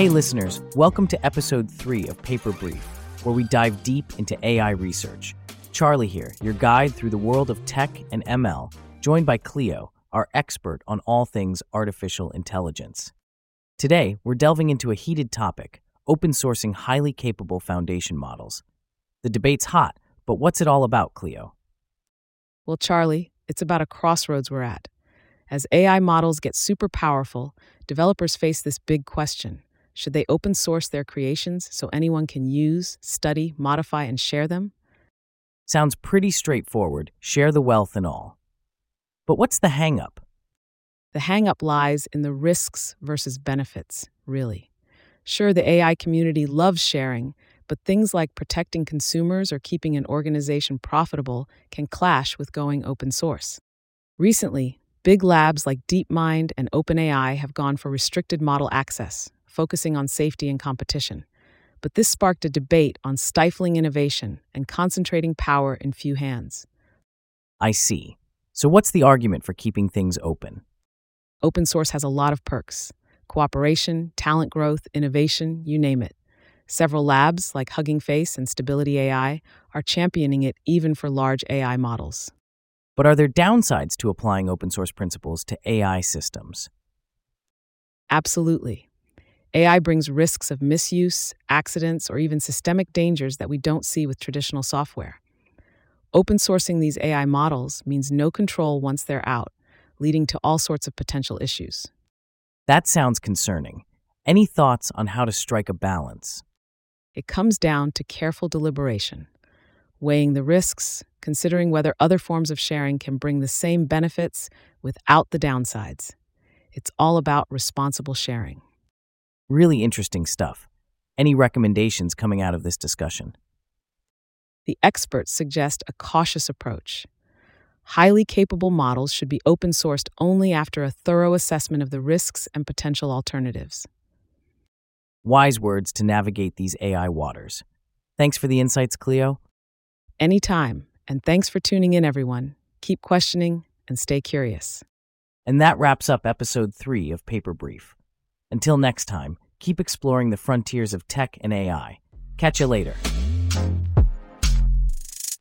Hey, listeners, welcome to episode three of Paper Brief, where we dive deep into AI research. Charlie here, your guide through the world of tech and ML, joined by Cleo, our expert on all things artificial intelligence. Today, we're delving into a heated topic open sourcing highly capable foundation models. The debate's hot, but what's it all about, Cleo? Well, Charlie, it's about a crossroads we're at. As AI models get super powerful, developers face this big question should they open source their creations so anyone can use, study, modify, and share them? Sounds pretty straightforward share the wealth and all. But what's the hangup? The hangup lies in the risks versus benefits, really. Sure, the AI community loves sharing, but things like protecting consumers or keeping an organization profitable can clash with going open source. Recently, big labs like DeepMind and OpenAI have gone for restricted model access, focusing on safety and competition. But this sparked a debate on stifling innovation and concentrating power in few hands. I see. So, what's the argument for keeping things open? Open source has a lot of perks cooperation, talent growth, innovation, you name it. Several labs, like Hugging Face and Stability AI, are championing it even for large AI models. But are there downsides to applying open source principles to AI systems? Absolutely. AI brings risks of misuse, accidents, or even systemic dangers that we don't see with traditional software. Open sourcing these AI models means no control once they're out, leading to all sorts of potential issues. That sounds concerning. Any thoughts on how to strike a balance? It comes down to careful deliberation, weighing the risks, considering whether other forms of sharing can bring the same benefits without the downsides. It's all about responsible sharing. Really interesting stuff. Any recommendations coming out of this discussion? The experts suggest a cautious approach. Highly capable models should be open sourced only after a thorough assessment of the risks and potential alternatives. Wise words to navigate these AI waters. Thanks for the insights, Cleo. Anytime, and thanks for tuning in, everyone. Keep questioning and stay curious. And that wraps up episode three of Paper Brief. Until next time, keep exploring the frontiers of tech and AI. Catch you later.